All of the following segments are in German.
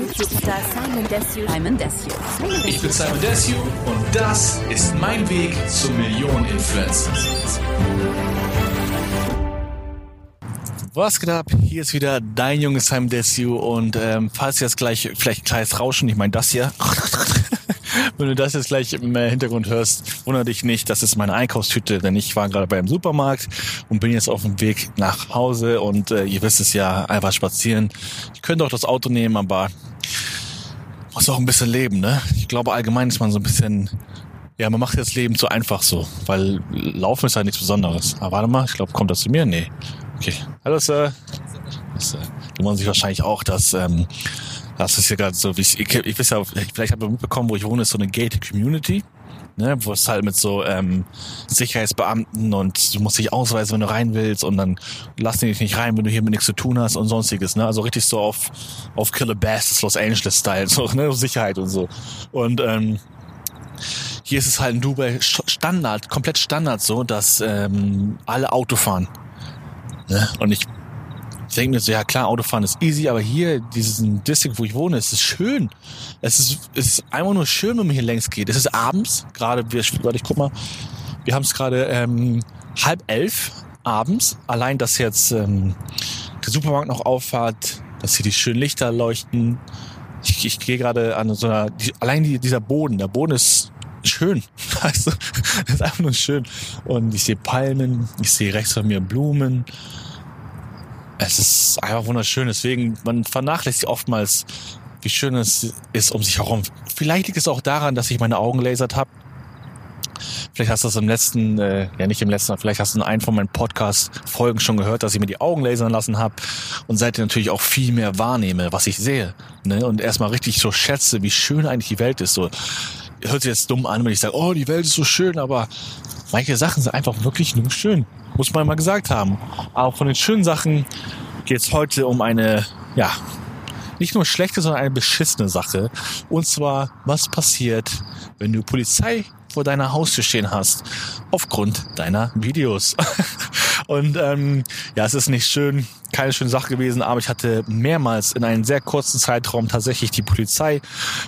YouTube-Star Simon Desue. Simon Desue. Ich bin Simon Desue und das ist mein Weg zum Millionen-Influencer. Was geht ab? Hier ist wieder dein junge Simon Desue und ähm, falls jetzt gleich vielleicht ein kleines Rauschen, ich meine das hier, wenn du das jetzt gleich im äh, Hintergrund hörst, wundere dich nicht, das ist meine Einkaufstüte, denn ich war gerade beim Supermarkt und bin jetzt auf dem Weg nach Hause und äh, ihr wisst es ja, einfach spazieren. Ich könnte auch das Auto nehmen, aber muss auch ein bisschen leben, ne? Ich glaube allgemein ist man so ein bisschen ja, man macht das Leben zu einfach so, weil Laufen ist halt nichts Besonderes. Aber warte mal, ich glaube, kommt das zu mir? Nee. Okay. Hallo, Sir. Das, äh, die wollen sich wahrscheinlich auch, dass, ähm, das ist ja gerade so, ich, ich, ich weiß ja, vielleicht habt ihr mitbekommen, wo ich wohne, ist so eine gated Community. Ne, wo es halt mit so ähm, Sicherheitsbeamten und du musst dich ausweisen, wenn du rein willst und dann lassen die dich nicht rein, wenn du hier mit nichts zu tun hast und sonstiges. Ne? Also richtig so auf, auf Killer Bass, Los Angeles-Style, so, ne? Sicherheit und so. Und ähm, hier ist es halt in Dubai Standard, komplett Standard so, dass ähm, alle Auto fahren. Ne? Und ich, ich denke mir so, ja klar, Autofahren ist easy, aber hier, diesen District, wo ich wohne, es ist schön. Es ist, es ist einfach nur schön, wenn man hier längs geht. Es ist abends, gerade, wir, warte, ich guck mal, wir haben es gerade ähm, halb elf abends. Allein, dass jetzt ähm, der Supermarkt noch auffahrt, dass hier die schönen Lichter leuchten. Ich, ich gehe gerade an so einer, die, allein die, dieser Boden, der Boden ist schön. Du? Das ist einfach nur schön. Und ich sehe Palmen, ich sehe rechts von mir Blumen. Es ist einfach wunderschön. Deswegen, man vernachlässigt oftmals, wie schön es ist um sich herum. Vielleicht liegt es auch daran, dass ich meine Augen lasert habe. Vielleicht hast du das im letzten, äh, ja nicht im letzten, vielleicht hast du in einem von meinen Podcast-Folgen schon gehört, dass ich mir die Augen lasern lassen habe und seitdem natürlich auch viel mehr wahrnehme, was ich sehe. Ne? Und erstmal richtig so schätze, wie schön eigentlich die Welt ist. So hört sich jetzt dumm an, wenn ich sage, oh, die Welt ist so schön, aber manche Sachen sind einfach wirklich nur schön. Muss man mal gesagt haben. Aber von den schönen Sachen geht es heute um eine, ja, nicht nur schlechte, sondern eine beschissene Sache. Und zwar, was passiert, wenn du Polizei vor deiner Haustür stehen hast, aufgrund deiner Videos. Und ähm, ja, es ist nicht schön, keine schöne Sache gewesen, aber ich hatte mehrmals in einem sehr kurzen Zeitraum tatsächlich die Polizei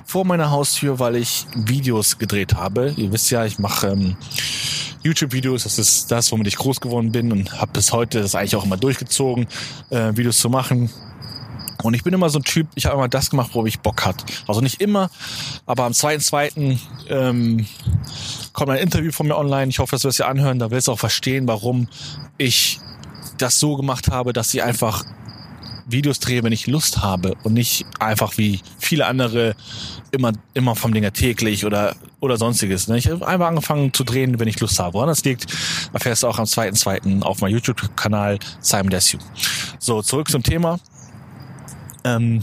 vor meiner Haustür, weil ich Videos gedreht habe. Ihr wisst ja, ich mache ähm, YouTube-Videos, das ist das, womit ich groß geworden bin und habe bis heute das eigentlich auch immer durchgezogen, äh, Videos zu machen. Und ich bin immer so ein Typ, ich habe immer das gemacht, worauf ich Bock hat. Also nicht immer, aber am zweiten, zweiten ähm, kommt ein Interview von mir online. Ich hoffe, dass wir es ja anhören. Da wirst du auch verstehen, warum ich das so gemacht habe, dass ich einfach Videos drehe, wenn ich Lust habe und nicht einfach wie viele andere immer immer vom Dinger täglich oder oder sonstiges. Ne? Ich habe einfach angefangen zu drehen, wenn ich Lust habe. Woran das liegt, erfährst du auch am zweiten zweiten auf meinem YouTube-Kanal Simon Desue. So zurück zum Thema. Ähm,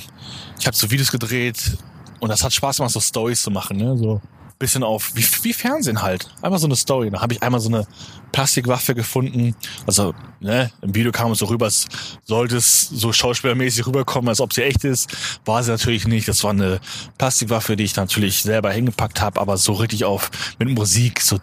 ich habe so Videos gedreht und das hat Spaß gemacht, so Stories zu machen, ne? So bisschen auf wie, wie Fernsehen halt. Einfach so eine Story. Da habe ich einmal so eine Plastikwaffe gefunden. Also, ne, im Video kam es so rüber, es sollte es so schauspielermäßig rüberkommen, als ob sie echt ist. War sie natürlich nicht. Das war eine Plastikwaffe, die ich natürlich selber hingepackt habe, aber so richtig auf mit Musik, so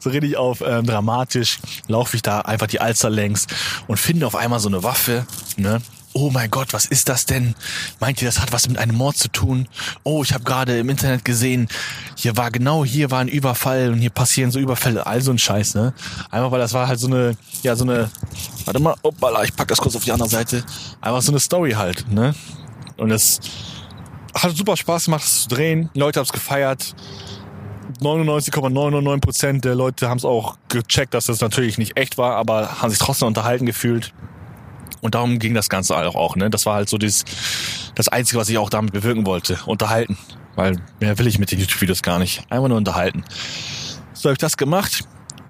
so richtig auf ähm, dramatisch laufe ich da einfach die Alster längs und finde auf einmal so eine Waffe, ne? Oh mein Gott, was ist das denn? Meint ihr, das hat was mit einem Mord zu tun? Oh, ich habe gerade im Internet gesehen, hier war genau hier war ein Überfall und hier passieren so Überfälle, all so ein Scheiß, ne? Einfach weil das war halt so eine, ja, so eine, warte mal, opala, ich pack das kurz auf die andere Seite. Einfach so eine Story halt, ne? Und es hat super Spaß gemacht, das zu drehen. Die Leute haben es gefeiert. 99,999 Prozent der Leute haben es auch gecheckt, dass das natürlich nicht echt war, aber haben sich trotzdem unterhalten gefühlt. Und darum ging das Ganze auch, auch ne? Das war halt so dieses, das Einzige, was ich auch damit bewirken wollte. Unterhalten. Weil mehr will ich mit den YouTube-Videos gar nicht. Einfach nur unterhalten. So habe ich das gemacht.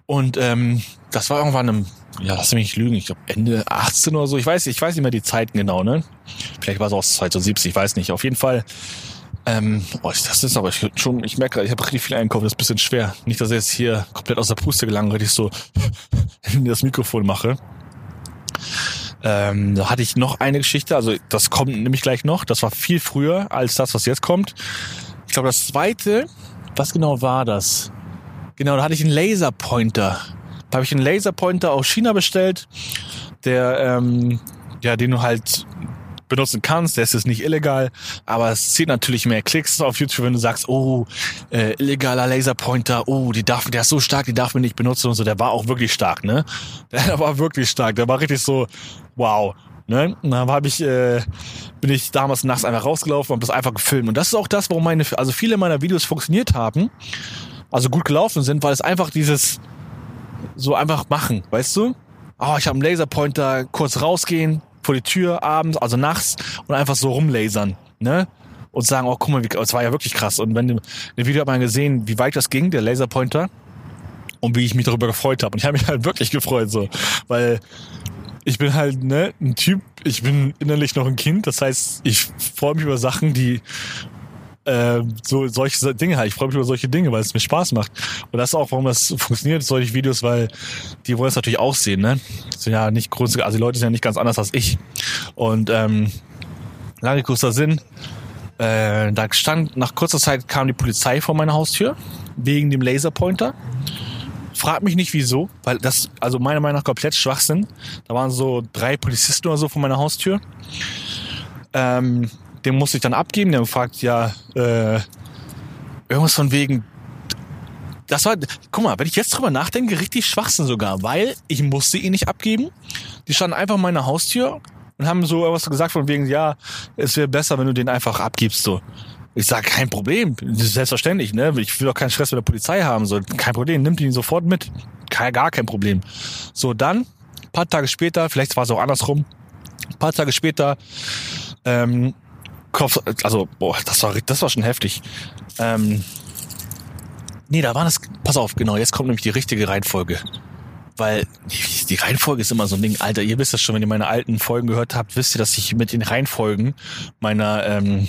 Und ähm, das war irgendwann im, ja, lass mich nicht lügen, ich glaube Ende 18 oder so. Ich weiß, ich weiß nicht mehr die Zeiten genau, ne? Vielleicht war es auch 2017, ich weiß nicht. Auf jeden Fall ähm, oh, das ist aber schon, ich merke gerade, ich habe richtig viel Einkauf, das ist ein bisschen schwer. Nicht, dass ich jetzt hier komplett aus der Puste gelangt, weil ich so in das Mikrofon mache. Ähm, da hatte ich noch eine Geschichte, also das kommt nämlich gleich noch. Das war viel früher als das, was jetzt kommt. Ich glaube, das zweite, was genau war das? Genau, da hatte ich einen Laserpointer. Da habe ich einen Laserpointer aus China bestellt, der, ähm, ja, den du halt benutzen kannst. Der ist nicht illegal, aber es zieht natürlich mehr Klicks auf YouTube, wenn du sagst, oh, äh, illegaler Laserpointer, oh, die darf, der ist so stark, die darf man nicht benutzen und so. Der war auch wirklich stark, ne? Der war wirklich stark. Der war richtig so, wow. Ne? Und dann hab ich, äh, bin ich damals nachts einfach rausgelaufen und das einfach gefilmt. Und das ist auch das, warum meine, also viele meiner Videos funktioniert haben, also gut gelaufen sind, weil es einfach dieses so einfach machen, weißt du? Oh, ich habe einen Laserpointer, kurz rausgehen vor die Tür abends, also nachts und einfach so rumlasern, ne? Und sagen, oh, guck mal, es war ja wirklich krass. Und wenn du im Video hat man gesehen, wie weit das ging, der Laserpointer, und wie ich mich darüber gefreut habe. Und ich habe mich halt wirklich gefreut, so, weil ich bin halt ne, ein Typ, ich bin innerlich noch ein Kind, das heißt, ich freue mich über Sachen, die äh, so solche Dinge halt. Ich freue mich über solche Dinge, weil es mir Spaß macht. Und das ist auch, warum das funktioniert, solche Videos, weil die wollen es natürlich auch sehen, ne? sind ja nicht grundsätzlich, also die Leute sind ja nicht ganz anders als ich. Und ähm, lange kurzer Sinn, äh, da stand, nach kurzer Zeit kam die Polizei vor meine Haustür wegen dem Laserpointer. Frag mich nicht wieso, weil das, also meiner Meinung nach komplett Schwachsinn. Da waren so drei Polizisten oder so vor meiner Haustür. Ähm, den musste ich dann abgeben. Der fragt ja äh, irgendwas von wegen. Das war, guck mal, wenn ich jetzt drüber nachdenke, richtig Schwachsinn sogar, weil ich musste ihn nicht abgeben. Die standen einfach meiner Haustür und haben so irgendwas gesagt von wegen, ja, es wäre besser, wenn du den einfach abgibst so. Ich sage, kein Problem, selbstverständlich, ne? Ich will doch keinen Stress mit der Polizei haben, so kein Problem, nimmt ihn sofort mit, kein, gar kein Problem. So dann, paar Tage später, vielleicht war es auch andersrum, paar Tage später ähm, Kopf, also, boah, das war, das war schon heftig. Ähm, nee, da war das, pass auf, genau, jetzt kommt nämlich die richtige Reihenfolge. Weil die, Reihenfolge ist immer so ein Ding. Alter, ihr wisst das schon, wenn ihr meine alten Folgen gehört habt, wisst ihr, dass ich mit den Reihenfolgen meiner ähm,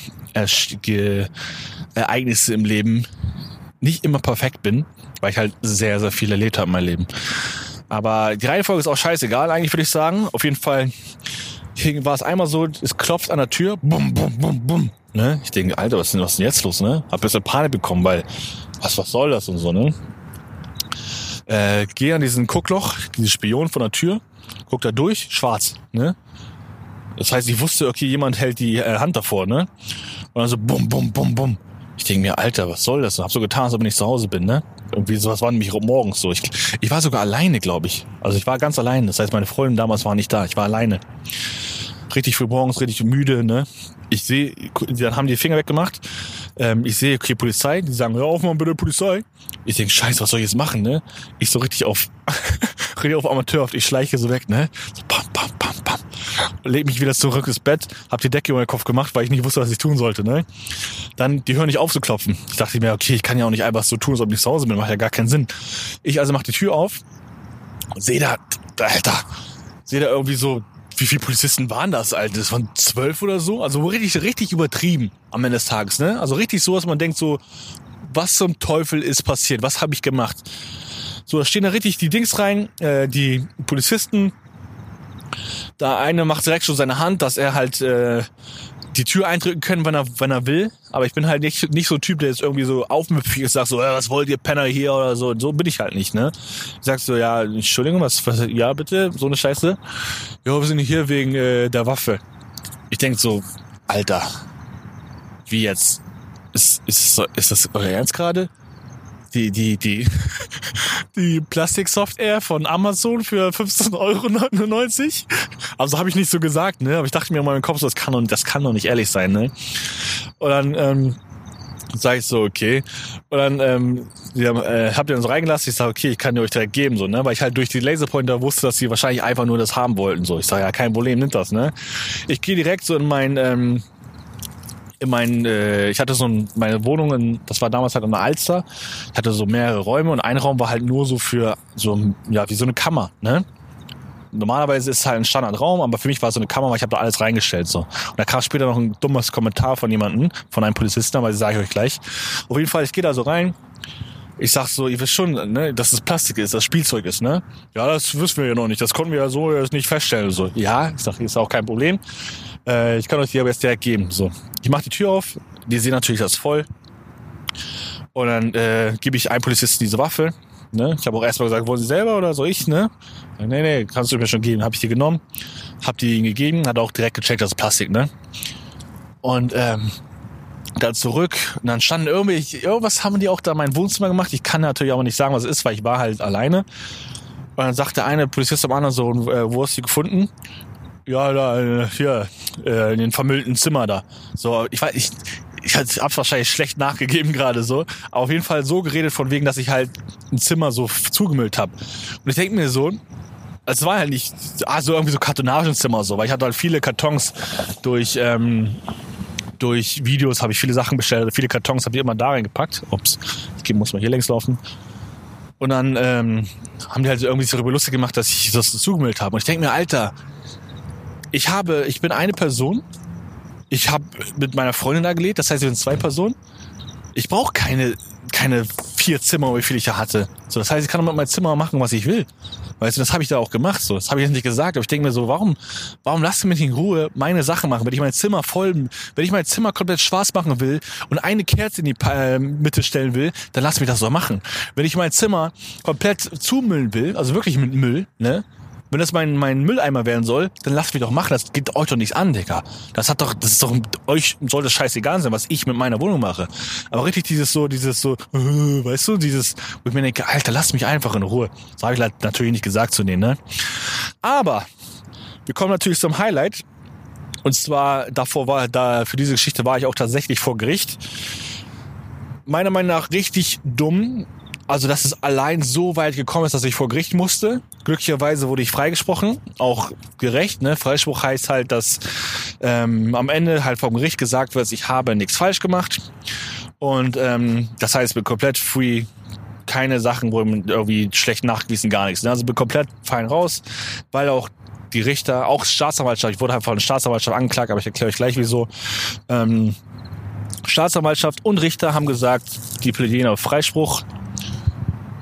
Ereignisse im Leben nicht immer perfekt bin, weil ich halt sehr, sehr viel erlebt habe in meinem Leben. Aber die Reihenfolge ist auch scheißegal, eigentlich würde ich sagen. Auf jeden Fall Deswegen war es einmal so, es klopft an der Tür, bum, bum, bum, bum. Ne? Ich denke, Alter, was ist denn, was ist denn jetzt los, ne? Hab ein bisschen Panik bekommen, weil, was, was soll das und so, ne? Äh, geh an diesen Guckloch, diesen Spion von der Tür, guck da durch, schwarz, ne? Das heißt, ich wusste, okay, jemand hält die äh, Hand davor, ne? Und dann so bum, bum, bum, bum. Ich denke mir, Alter, was soll das? Und hab so getan, als ob ich nicht zu Hause bin, ne? Irgendwie sowas war nämlich morgens so. Ich, ich war sogar alleine, glaube ich. Also ich war ganz allein. Das heißt, meine Freundin damals war nicht da. Ich war alleine. Richtig früh morgens, richtig müde, ne? Ich sehe, dann haben die Finger weggemacht. Ähm, ich sehe, okay, Polizei. Die sagen, hör auf mal bitte, Polizei. Ich denke, scheiße, was soll ich jetzt machen, ne? Ich so richtig auf, richtig auf Amateur, ich schleiche so weg, ne? So, pam, pam, pam, pam leg mich wieder zurück ins Bett, hab die Decke über den Kopf gemacht, weil ich nicht wusste, was ich tun sollte. Ne? Dann, die hören nicht auf zu klopfen. Ich dachte mir, okay, ich kann ja auch nicht einfach so tun, als ob ich zu Hause bin, macht ja gar keinen Sinn. Ich also mach die Tür auf und sehe da, Alter, sehe da irgendwie so, wie viele Polizisten waren das, Alter? Das waren zwölf oder so? Also richtig, richtig übertrieben am Ende des Tages, ne? Also richtig so, dass man denkt so, was zum Teufel ist passiert? Was habe ich gemacht? So, da stehen da richtig die Dings rein, äh, die Polizisten, da eine macht direkt schon seine Hand, dass er halt äh, die Tür eindrücken können, wenn er, wenn er will. Aber ich bin halt nicht, nicht so ein Typ, der jetzt irgendwie so aufmüpfig ist, sagt so, äh, was wollt ihr Penner hier oder so. So bin ich halt nicht, ne? Sagst so, ja, Entschuldigung, was, was, ja bitte, so eine Scheiße. Ja, wir sind hier wegen äh, der Waffe. Ich denk so, Alter, wie jetzt? Ist, ist, ist das euer Ernst gerade? Die, die, die, die Plastiksoftware von Amazon für 15,99 Euro. Also habe ich nicht so gesagt, ne? Aber ich dachte mir in meinem Kopf, so, das kann doch, das kann doch nicht ehrlich sein, ne? Und dann, ähm, sage ich so, okay. Und dann ähm, haben, äh, habt ihr uns reingelassen. Ich sage, okay, ich kann dir euch direkt geben, so, ne? Weil ich halt durch die Laserpointer wusste, dass sie wahrscheinlich einfach nur das haben wollten. So, ich sage, ja, kein Problem, nimmt das, ne? Ich gehe direkt so in mein ähm, in meinen, äh, ich hatte so ein, meine Wohnung, in, das war damals halt in der Alster, ich hatte so mehrere Räume und ein Raum war halt nur so für so, ja, wie so eine Kammer, ne? Normalerweise ist es halt ein Standardraum, aber für mich war es so eine Kammer, weil ich habe da alles reingestellt so. Und da kam später noch ein dummes Kommentar von jemandem, von einem Polizisten, aber das sage ich euch gleich. Auf jeden Fall, ich gehe da so rein, ich sag so, ihr wisst schon, ne, dass es Plastik ist, das Spielzeug ist, ne? Ja, das wissen wir ja noch nicht. Das konnten wir ja so jetzt nicht feststellen. So, ja, ich sag, ist auch kein Problem. Äh, ich kann euch die aber jetzt direkt geben. So, ich mache die Tür auf, die sehen natürlich das voll. Und dann äh, gebe ich einem Polizisten diese Waffe. Ne? Ich habe auch erstmal gesagt, wollen Sie selber oder soll ich? Ne? Nee, nee, kannst du mir schon geben. Habe ich die genommen, habe die ihm gegeben, hat auch direkt gecheckt, das ist Plastik, ne? Und ähm, dann zurück und dann standen irgendwie, irgendwas haben die auch da in mein Wohnzimmer gemacht. Ich kann natürlich aber nicht sagen, was es ist, weil ich war halt alleine. Und dann sagte eine Polizist am anderen so, äh, wo hast du die gefunden? Ja, da, äh, hier, äh, in den vermüllten Zimmer da. So, ich weiß, ich, ich hab's wahrscheinlich schlecht nachgegeben gerade so. Aber auf jeden Fall so geredet von wegen, dass ich halt ein Zimmer so zugemüllt habe. Und ich denke mir so, es war halt nicht, also irgendwie so Kartonagenzimmer so, weil ich hatte halt viele Kartons durch, ähm, durch Videos habe ich viele Sachen bestellt, viele Kartons habe ich immer da reingepackt. Ups, ich muss mal hier längs laufen. Und dann ähm, haben die halt irgendwie so darüber lustig gemacht, dass ich das zugemüllt habe. Und ich denke mir, Alter, ich habe, ich bin eine Person, ich habe mit meiner Freundin da gelebt, das heißt, wir sind zwei Personen. Ich brauche keine, keine vier Zimmer, wie viel ich da hatte. So, das heißt, ich kann mit meinem Zimmer machen, was ich will. Weißt du, das habe ich da auch gemacht. So, das habe ich jetzt nicht gesagt. Aber ich denke mir so, warum, warum lasst du mich in Ruhe meine Sache machen? Wenn ich mein Zimmer voll, wenn ich mein Zimmer komplett schwarz machen will und eine Kerze in die äh, Mitte stellen will, dann lass mich das so machen. Wenn ich mein Zimmer komplett zumüllen will, also wirklich mit Müll, ne, wenn das mein, mein Mülleimer werden soll, dann lasst mich doch machen. Das geht euch doch nichts an, Digga. Das hat doch, das ist doch, euch soll das scheißegal sein, was ich mit meiner Wohnung mache. Aber richtig dieses so, dieses so, äh, weißt du, dieses, wo ich mir denke, Alter, lass mich einfach in Ruhe. Das habe ich halt natürlich nicht gesagt zu denen, ne? Aber, wir kommen natürlich zum Highlight. Und zwar, davor war, da, für diese Geschichte war ich auch tatsächlich vor Gericht. Meiner Meinung nach richtig dumm, also, dass es allein so weit gekommen ist, dass ich vor Gericht musste. Glücklicherweise wurde ich freigesprochen, auch gerecht. Ne? Freispruch heißt halt, dass ähm, am Ende halt vom Gericht gesagt wird, ich habe nichts falsch gemacht. Und ähm, das heißt, ich bin komplett free, keine Sachen, wo irgendwie schlecht nachgewiesen, gar nichts. Ne? Also bin komplett fein raus, weil auch die Richter, auch Staatsanwaltschaft, ich wurde halt von der Staatsanwaltschaft angeklagt, aber ich erkläre euch gleich wieso. Ähm, Staatsanwaltschaft und Richter haben gesagt, die plädieren auf Freispruch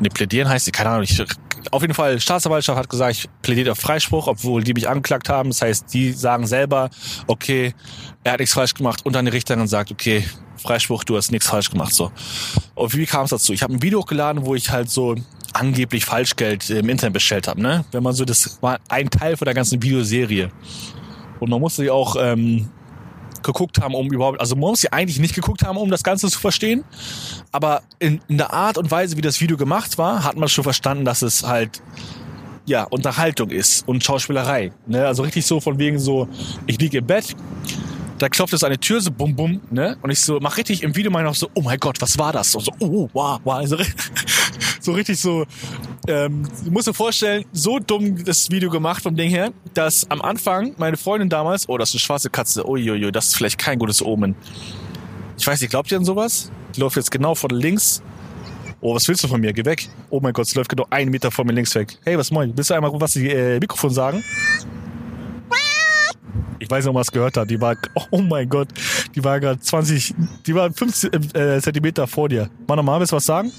ne, plädieren heißt, keine Ahnung, ich, auf jeden Fall, Staatsanwaltschaft hat gesagt, ich plädiere auf Freispruch, obwohl die mich angeklagt haben. Das heißt, die sagen selber, okay, er hat nichts falsch gemacht und dann die Richterin sagt, okay, Freispruch, du hast nichts falsch gemacht. So. Und wie kam es dazu? Ich habe ein Video hochgeladen, wo ich halt so angeblich Falschgeld im Internet bestellt habe. Ne? Wenn man so, das war ein Teil von der ganzen Videoserie. Und man musste ja auch ähm, geguckt haben, um überhaupt, also man muss sie eigentlich nicht geguckt haben, um das Ganze zu verstehen. Aber in, in der Art und Weise, wie das Video gemacht war, hat man schon verstanden, dass es halt ja, Unterhaltung ist und Schauspielerei. Ne? Also richtig so von wegen so, ich liege im Bett, da klopft es an die Tür, so bum bum, ne? Und ich so, mach richtig im Video mal noch so, oh mein Gott, was war das? Und so, oh, wow, wow. Also, so richtig so, ähm, ich muss mir vorstellen, so dumm das Video gemacht vom Ding her, dass am Anfang meine Freundin damals, oh, das ist eine schwarze Katze, uiuiui, das ist vielleicht kein gutes Omen. Ich weiß nicht, glaubt ihr an sowas? Die läuft jetzt genau von links. Oh, was willst du von mir? Geh weg. Oh mein Gott, sie läuft genau einen Meter vor mir links weg. Hey, was moin? Willst du einmal was die äh, Mikrofon sagen? Ich weiß nicht, man es gehört hat. Die war, oh mein Gott, die war gerade 20, die war 50 äh, Zentimeter vor dir. Mach nochmal, willst du was sagen?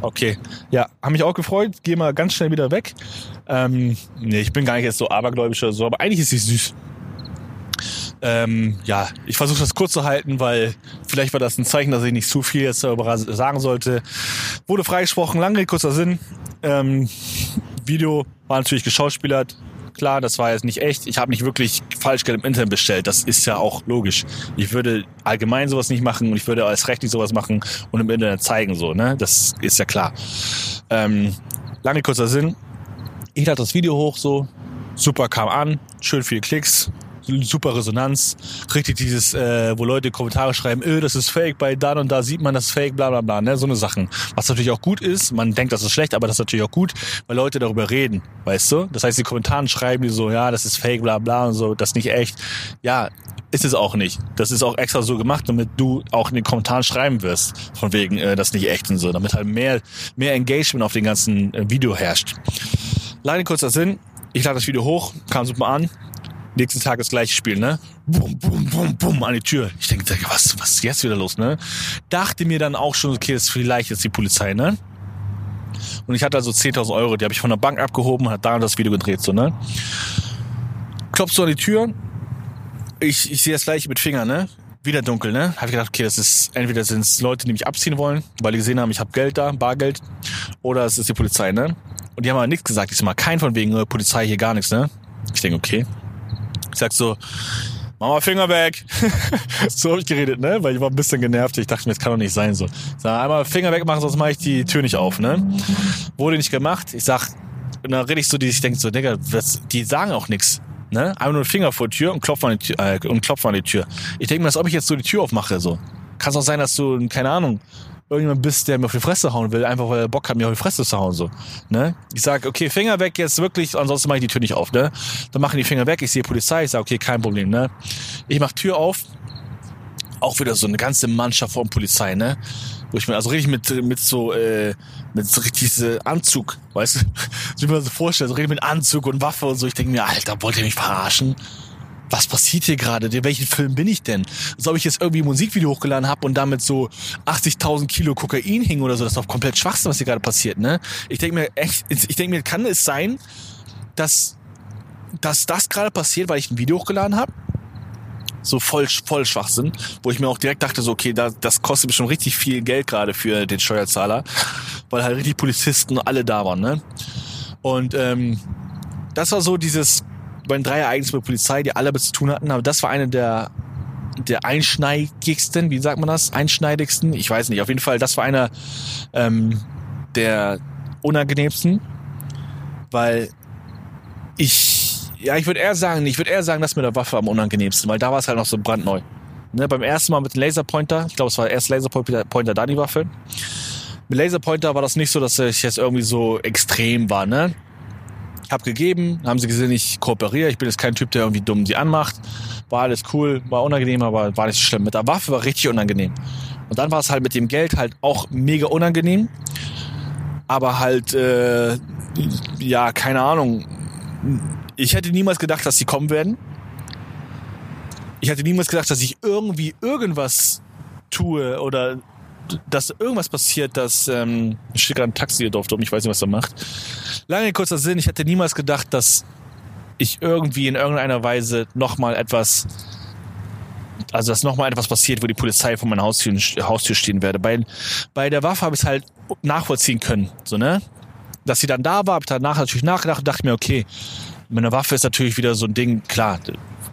Okay, ja, haben mich auch gefreut. Geh mal ganz schnell wieder weg. Ähm, nee, ich bin gar nicht jetzt so abergläubisch oder so, aber eigentlich ist sie süß. Ähm, ja, ich versuche das kurz zu halten, weil vielleicht war das ein Zeichen, dass ich nicht zu viel jetzt darüber sagen sollte. Wurde freigesprochen, lange kurzer Sinn. Ähm, Video war natürlich geschauspielert. Klar, das war jetzt nicht echt. Ich habe nicht wirklich Falschgeld im Internet bestellt. Das ist ja auch logisch. Ich würde allgemein sowas nicht machen und ich würde als rechtlich sowas machen und im Internet zeigen so. Ne, das ist ja klar. Ähm, lange kurzer Sinn. Ich lade das Video hoch so. Super kam an, schön viele Klicks, super Resonanz. Richtig dieses, äh, wo Leute Kommentare schreiben, öh, das ist fake, bei da und da sieht man das fake, bla bla bla, ne? So eine Sachen. Was natürlich auch gut ist, man denkt, das ist schlecht, aber das ist natürlich auch gut, weil Leute darüber reden, weißt du? Das heißt, die Kommentaren schreiben die so, ja, das ist fake, bla bla und so, das ist nicht echt. Ja, ist es auch nicht. Das ist auch extra so gemacht, damit du auch in den Kommentaren schreiben wirst, von wegen, äh, das ist nicht echt und so, damit halt mehr, mehr Engagement auf den ganzen äh, Video herrscht. Leider kurzer Sinn, ich lade das Video hoch, kam super an, Nächsten Tag das gleiche Spiel, ne? Bum, bum, bum, bum, an die Tür. Ich denke, was, was ist jetzt wieder los, ne? Dachte mir dann auch schon, okay, das ist vielleicht jetzt die Polizei, ne? Und ich hatte also 10.000 Euro, die habe ich von der Bank abgehoben, hat da das Video gedreht, so, ne? Klopfst du an die Tür, ich, ich sehe das gleiche mit Fingern, ne? wieder dunkel, ne? Habe ich gedacht, okay, das ist entweder sind es Leute, die mich abziehen wollen, weil die gesehen haben, ich habe Geld da, Bargeld, oder es ist die Polizei, ne? Und die haben aber nichts gesagt. Ich sag mal, kein von wegen äh, Polizei hier gar nichts, ne? Ich denke, okay. Ich sag so, mach mal Finger weg. so habe ich geredet, ne? Weil ich war ein bisschen genervt. Ich dachte mir, das kann doch nicht sein so. Sag, einmal Finger weg machen, sonst mache ich die Tür nicht auf, ne? Wurde nicht gemacht. Ich sag, und dann rede ich so, die ich denke so, Digga, was, die sagen auch nichts. Ne? Einfach nur den Finger vor die Tür und klopfen an die Tür. Äh, und klopfen an die Tür. Ich denke mir, als ob ich jetzt so die Tür aufmache. So. Kann es auch sein, dass du, keine Ahnung, irgendjemand bist, der mir auf die Fresse hauen will, einfach weil er Bock hat, mir auf die Fresse zu hauen. So. Ne? Ich sag, okay, Finger weg jetzt wirklich, ansonsten mache ich die Tür nicht auf. Ne? Dann machen die Finger weg, ich sehe Polizei, ich sage, okay, kein Problem. Ne? Ich mache Tür auf, auch wieder so eine ganze Mannschaft von Polizei, ne? Wo ich mir, also richtig mit, mit so, äh, mit so richtig diese Anzug, weißt du, so wie man sich vorstellt, so richtig mit Anzug und Waffe und so. Ich denke mir, Alter, wollt ihr mich verarschen? Was passiert hier gerade? Welchen Film bin ich denn? Als ob ich jetzt irgendwie ein Musikvideo hochgeladen habe und damit so 80.000 Kilo Kokain hing oder so. Das ist doch komplett Schwachsinn, was hier gerade passiert, ne? Ich denke mir, echt, ich denke mir, kann es sein, dass, dass das gerade passiert, weil ich ein Video hochgeladen habe? so voll, voll Schwachsinn, wo ich mir auch direkt dachte, so, okay, da, das kostet bestimmt richtig viel Geld gerade für den Steuerzahler, weil halt richtig Polizisten alle da waren, ne? Und ähm, das war so dieses, bei den drei Ereignissen mit Polizei, die alle damit zu tun hatten, aber das war eine der der einschneidigsten, wie sagt man das? Einschneidigsten? Ich weiß nicht. Auf jeden Fall, das war einer ähm, der unangenehmsten, weil ich ja, ich würde eher sagen, ich würde eher sagen, das mit der Waffe am unangenehmsten, weil da war es halt noch so brandneu. Ne, beim ersten Mal mit dem Laserpointer, ich glaube, es war erst Laserpointer, da die Waffe. Mit Laserpointer war das nicht so, dass ich jetzt irgendwie so extrem war, ne? Hab gegeben, haben sie gesehen, ich kooperiere, ich bin jetzt kein Typ, der irgendwie dumm sie anmacht. War alles cool, war unangenehm, aber war nicht so schlimm. Mit der Waffe war richtig unangenehm. Und dann war es halt mit dem Geld halt auch mega unangenehm. Aber halt, äh, ja, keine Ahnung ich hätte niemals gedacht, dass sie kommen werden. Ich hätte niemals gedacht, dass ich irgendwie irgendwas tue oder dass irgendwas passiert, dass ähm, ich stehe gerade ein Taxi hier drauf, ich weiß nicht, was er macht. Lange kurzer Sinn, ich hätte niemals gedacht, dass ich irgendwie in irgendeiner Weise nochmal etwas, also dass nochmal etwas passiert, wo die Polizei vor meiner Haustür, Haustür stehen werde. Bei, bei der Waffe habe ich es halt nachvollziehen können, so ne, dass sie dann da war, habe danach natürlich nachgedacht und dachte mir, okay, mit einer Waffe ist natürlich wieder so ein Ding, klar,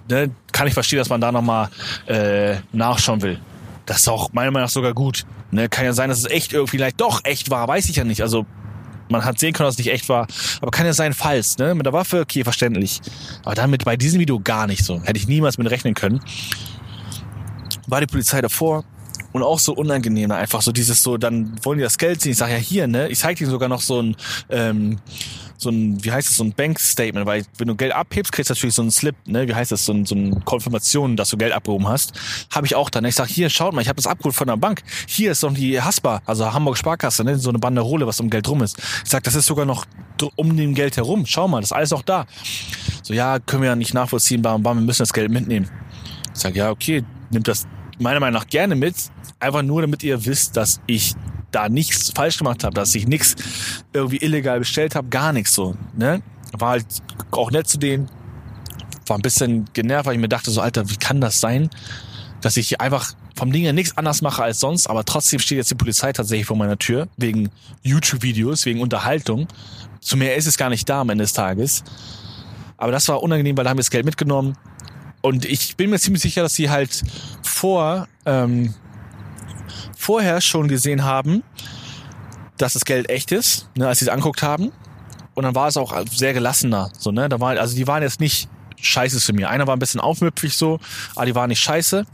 ne, kann ich verstehen, dass man da nochmal äh, nachschauen will. Das ist auch meiner Meinung nach sogar gut. Ne, kann ja sein, dass es echt irgendwie vielleicht doch echt war, weiß ich ja nicht. Also man hat sehen können, dass es nicht echt war. Aber kann ja sein, falls. Ne? Mit der Waffe, okay, verständlich. Aber damit bei diesem Video gar nicht so. Hätte ich niemals mit rechnen können. War die Polizei davor und auch so unangenehm. Ne? Einfach so dieses so, dann wollen die das Geld sehen. Ich sage ja hier, ne? Ich zeige dir sogar noch so ein ähm, so ein, wie heißt es, so ein Bankstatement, weil wenn du Geld abhebst, kriegst du natürlich so einen Slip, ne, wie heißt das, so, ein, so eine Konfirmation, dass du Geld abgehoben hast. Habe ich auch dann. Ich sag, hier, schaut mal, ich habe das abgeholt von der Bank. Hier ist doch die Haspa, also Hamburg Sparkasse, ne, so eine Banderole, was um Geld rum ist. Ich sag, das ist sogar noch um dem Geld herum. Schau mal, das ist alles noch da. So, ja, können wir ja nicht nachvollziehen, bam, bam, wir müssen das Geld mitnehmen. Ich sag, ja, okay, nimmt das meiner Meinung nach gerne mit, einfach nur damit ihr wisst, dass ich da nichts falsch gemacht habe, dass ich nichts irgendwie illegal bestellt habe, gar nichts so. Ne? War halt auch nett zu denen, war ein bisschen genervt, weil ich mir dachte so, Alter, wie kann das sein, dass ich einfach vom Ding her nichts anders mache als sonst, aber trotzdem steht jetzt die Polizei tatsächlich vor meiner Tür, wegen YouTube-Videos, wegen Unterhaltung. Zu mehr ist es gar nicht da am Ende des Tages. Aber das war unangenehm, weil da haben wir das Geld mitgenommen. Und ich bin mir ziemlich sicher, dass sie halt vor ähm, vorher schon gesehen haben, dass das Geld echt ist, ne, als sie es anguckt haben. Und dann war es auch sehr gelassener. So, ne? Da war, also die waren jetzt nicht scheiße zu mir. Einer war ein bisschen aufmüpfig so, aber die waren nicht scheiße.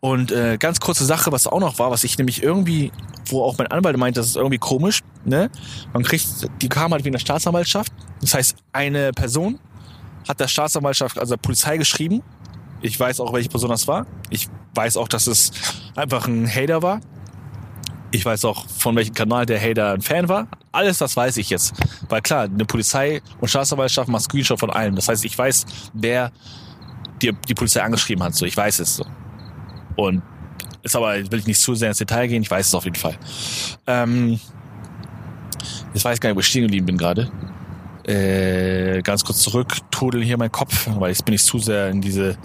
Und äh, ganz kurze Sache, was auch noch war, was ich nämlich irgendwie, wo auch mein Anwalt meint, das ist irgendwie komisch, ne? Man kriegt, die kam halt wegen der Staatsanwaltschaft. Das heißt, eine Person hat der Staatsanwaltschaft, also der Polizei geschrieben. Ich weiß auch, welche Person das war. Ich weiß auch, dass es einfach ein Hater war. Ich weiß auch, von welchem Kanal der Hater ein Fan war. Alles das weiß ich jetzt. Weil klar, eine Polizei und Staatsanwaltschaft macht Screenshot von allem. Das heißt, ich weiß, wer die, die Polizei angeschrieben hat. So, ich weiß es so. Und ist aber, will ich nicht zu sehr ins Detail gehen, ich weiß es auf jeden Fall. Ähm, jetzt weiß ich gar nicht, wo ich stehen geblieben bin gerade. Äh, ganz kurz zurück, todel hier mein Kopf, weil jetzt bin ich zu sehr in diese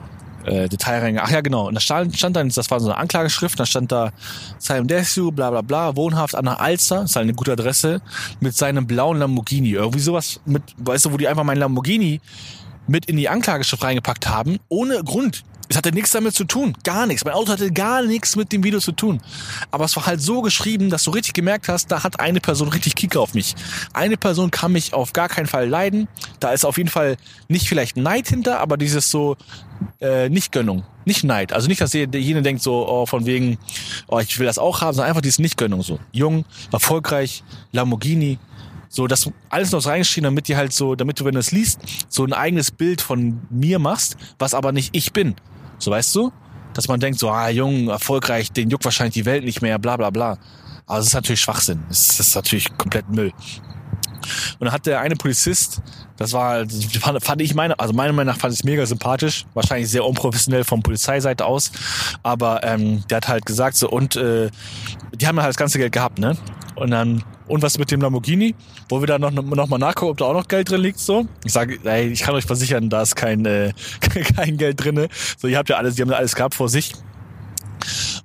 äh, Detail reingegangen. Ach ja, genau. Und da stand, stand dann, das war so eine Anklageschrift, da stand da Simon Desu, bla bla bla, wohnhaft an der Alster, ist halt eine gute Adresse, mit seinem blauen Lamborghini. Irgendwie sowas mit, weißt du, wo die einfach meinen Lamborghini mit in die Anklageschrift reingepackt haben, ohne Grund. Es hatte nichts damit zu tun, gar nichts. Mein Auto hatte gar nichts mit dem Video zu tun. Aber es war halt so geschrieben, dass du richtig gemerkt hast, da hat eine Person richtig Kicker auf mich. Eine Person kann mich auf gar keinen Fall leiden. Da ist auf jeden Fall nicht vielleicht Neid hinter, aber dieses so äh, nicht Gönnung, nicht Neid. Also nicht, dass jene denkt so oh, von wegen, oh ich will das auch haben, sondern einfach dieses Nicht-Gönnung so. Jung, erfolgreich, Lamborghini, so, das alles noch reingeschrieben, damit die halt so, damit du, wenn du es liest, so ein eigenes Bild von mir machst, was aber nicht ich bin. So weißt du? Dass man denkt, so, ah, jung, erfolgreich, den juckt wahrscheinlich die Welt nicht mehr, bla bla bla. Aber das ist natürlich Schwachsinn. Das ist natürlich komplett Müll. Und dann hat der eine Polizist, das war, fand, fand ich meine, also meiner Meinung nach fand ich es mega sympathisch, wahrscheinlich sehr unprofessionell von Polizeiseite aus, aber ähm, der hat halt gesagt so und äh, die haben halt das ganze Geld gehabt, ne? Und dann und was mit dem Lamborghini? Wo wir dann noch, noch mal nachgucken, ob da auch noch Geld drin liegt. So, ich sage, ey, ich kann euch versichern, da ist kein äh, kein Geld drinne. So, ihr habt ja alles, die haben alles gehabt vor sich.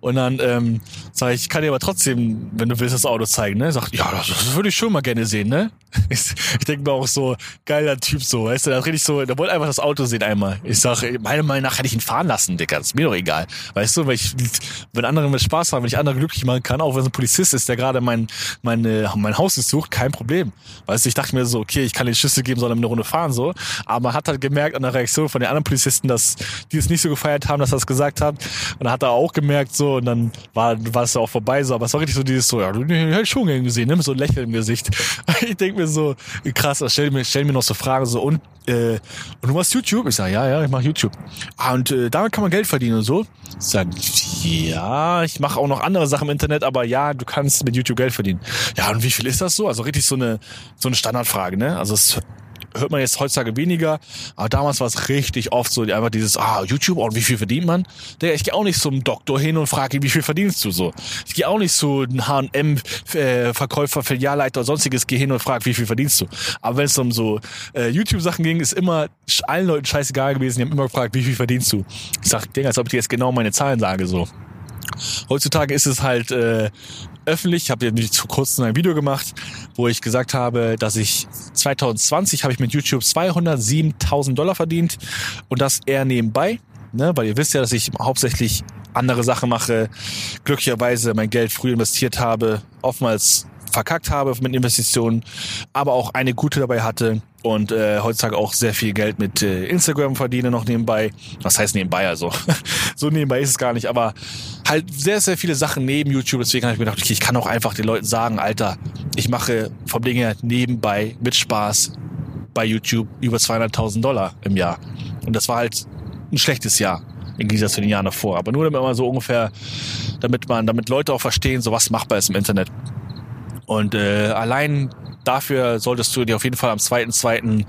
Und dann ähm, sage ich, ich kann dir aber trotzdem, wenn du willst, das Auto zeigen. Ne? Sagt, ja, das, das würde ich schon mal gerne sehen. Ne? Ich, ich denke mir auch so, geiler Typ so, weißt du, da richtig so, der wollte einfach das Auto sehen einmal. Ich sage, meiner Meinung nach hätte ich ihn fahren lassen, Digga, ist mir doch egal. Weißt du, weil ich, wenn andere mit Spaß haben, wenn ich andere glücklich machen kann, auch wenn es ein Polizist ist, der gerade mein, mein, mein Haus sucht, kein Problem. Weißt du, ich dachte mir so, okay, ich kann den Schlüssel geben, soll er eine Runde fahren, so. Aber man hat halt gemerkt an der Reaktion von den anderen Polizisten, dass die es nicht so gefeiert haben, dass er es gesagt hat. Und dann hat er auch gemerkt, so, und dann war, es ja auch vorbei, so. Aber es war richtig so dieses so, ja, du hättest schon gesehen, ne? Mit so ein Lächeln im Gesicht. Ich denke mir so, krass, stell mir, stell mir noch so Fragen so, und, äh, und du machst YouTube? Ich sage, ja, ja, ich mache YouTube. Ah, und äh, damit kann man Geld verdienen und so. Ich sage, ja, ich mache auch noch andere Sachen im Internet, aber ja, du kannst mit YouTube Geld verdienen. Ja, und wie viel ist das so? Also richtig so eine, so eine Standardfrage, ne? Also es hört man jetzt heutzutage weniger, aber damals war es richtig oft so, einfach dieses, ah, YouTube, und wie viel verdient man? Der, ich gehe auch nicht zum Doktor hin und frage ihn, wie viel verdienst du so? Ich gehe auch nicht zu H&M-Verkäufer, Filialleiter oder sonstiges, gehe hin und frage, wie viel verdienst du? Aber wenn es um so äh, YouTube-Sachen ging, ist immer allen Leuten scheißegal gewesen, die haben immer gefragt, wie viel verdienst du? Ich sag, Ding, als ob ich jetzt genau meine Zahlen sage, so. Heutzutage ist es halt äh, öffentlich. Ich habe jetzt vor kurzem ein Video gemacht, wo ich gesagt habe, dass ich 2020 habe ich mit YouTube 207.000 Dollar verdient und das eher nebenbei, ne? weil ihr wisst ja, dass ich hauptsächlich andere Sachen mache, glücklicherweise mein Geld früh investiert habe, oftmals verkackt habe mit Investitionen, aber auch eine gute dabei hatte und äh, heutzutage auch sehr viel Geld mit äh, Instagram verdiene noch nebenbei. Was heißt nebenbei also? so nebenbei ist es gar nicht, aber halt sehr, sehr viele Sachen neben YouTube. Deswegen habe ich mir gedacht, okay, ich kann auch einfach den Leuten sagen, Alter, ich mache vom Ding her nebenbei mit Spaß bei YouTube über 200.000 Dollar im Jahr. Und das war halt ein schlechtes Jahr im Gegensatz zu den Jahren davor. Aber nur damit man so ungefähr, damit man, damit Leute auch verstehen, so was machbar ist im Internet. Und äh, allein dafür solltest du dir auf jeden Fall am 2.2.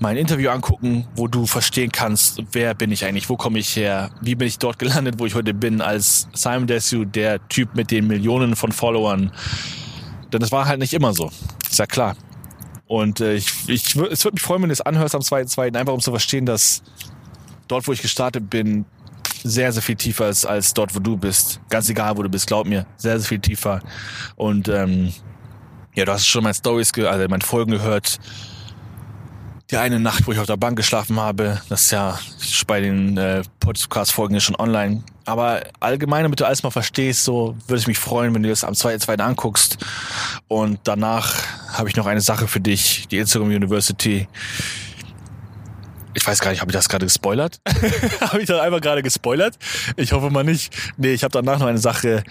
mein Interview angucken, wo du verstehen kannst, wer bin ich eigentlich, wo komme ich her, wie bin ich dort gelandet, wo ich heute bin, als Simon Desu, der Typ mit den Millionen von Followern. Denn es war halt nicht immer so. Ist ja klar. Und äh, ich, ich, es würde mich freuen, wenn du es anhörst am 2.2., einfach um zu verstehen, dass dort, wo ich gestartet bin, sehr, sehr viel tiefer ist als dort, wo du bist. Ganz egal, wo du bist, glaub mir. Sehr, sehr viel tiefer. Und ähm, ja, du hast schon meine Stories, also meine Folgen gehört. Die eine Nacht, wo ich auf der Bank geschlafen habe, das ist ja bei den äh, Podcast-Folgen schon online. Aber allgemein, damit du alles mal verstehst, so würde ich mich freuen, wenn du das am 2.2. anguckst. Und danach habe ich noch eine Sache für dich, die Instagram University. Ich weiß gar nicht, habe ich das gerade gespoilert? habe ich das einfach gerade gespoilert? Ich hoffe mal nicht. Nee, ich habe danach noch eine Sache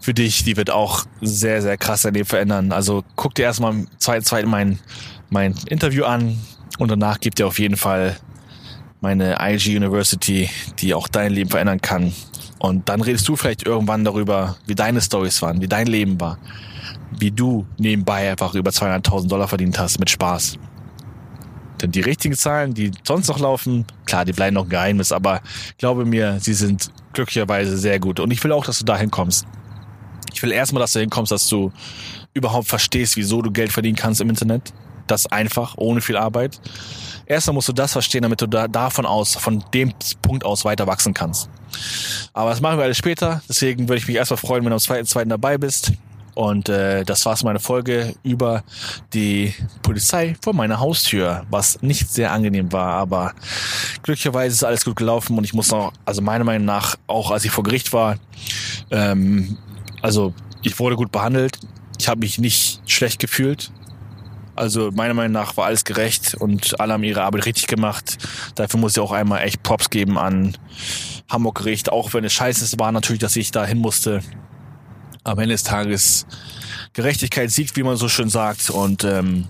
für dich, die wird auch sehr, sehr krass dein Leben verändern. Also guck dir erstmal im zweiten, zweiten mein, mein Interview an und danach gibt dir auf jeden Fall meine IG University, die auch dein Leben verändern kann. Und dann redest du vielleicht irgendwann darüber, wie deine Stories waren, wie dein Leben war, wie du nebenbei einfach über 200.000 Dollar verdient hast mit Spaß. Denn die richtigen Zahlen, die sonst noch laufen, klar, die bleiben noch ein Geheimnis, aber glaube mir, sie sind glücklicherweise sehr gut. Und ich will auch, dass du dahin kommst. Ich will erstmal, dass du hinkommst, dass du überhaupt verstehst, wieso du Geld verdienen kannst im Internet. das einfach, ohne viel Arbeit. Erstmal musst du das verstehen, damit du da, davon aus, von dem Punkt aus weiter wachsen kannst. Aber das machen wir alles später. Deswegen würde ich mich erstmal freuen, wenn du am zweiten, zweiten dabei bist. Und äh, das war's meine Folge über die Polizei vor meiner Haustür, was nicht sehr angenehm war, aber glücklicherweise ist alles gut gelaufen und ich muss noch, also meiner Meinung nach, auch als ich vor Gericht war, ähm, also ich wurde gut behandelt, ich habe mich nicht schlecht gefühlt. Also meiner Meinung nach war alles gerecht und alle haben ihre Arbeit richtig gemacht. Dafür muss ich auch einmal echt Props geben an Hamburg Gericht, auch wenn es scheiße war natürlich, dass ich da hin musste am Ende des Tages Gerechtigkeit siegt, wie man so schön sagt. Und ähm,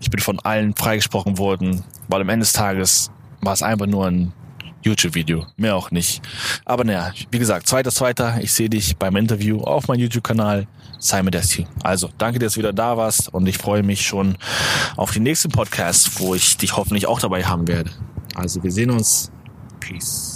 ich bin von allen freigesprochen worden, weil am Ende des Tages war es einfach nur ein YouTube-Video, mehr auch nicht. Aber naja, wie gesagt, zweiter, zweiter, ich sehe dich beim Interview auf meinem YouTube-Kanal Simon Desti. Also, danke, dass du wieder da warst und ich freue mich schon auf den nächsten Podcast, wo ich dich hoffentlich auch dabei haben werde. Also, wir sehen uns. Peace.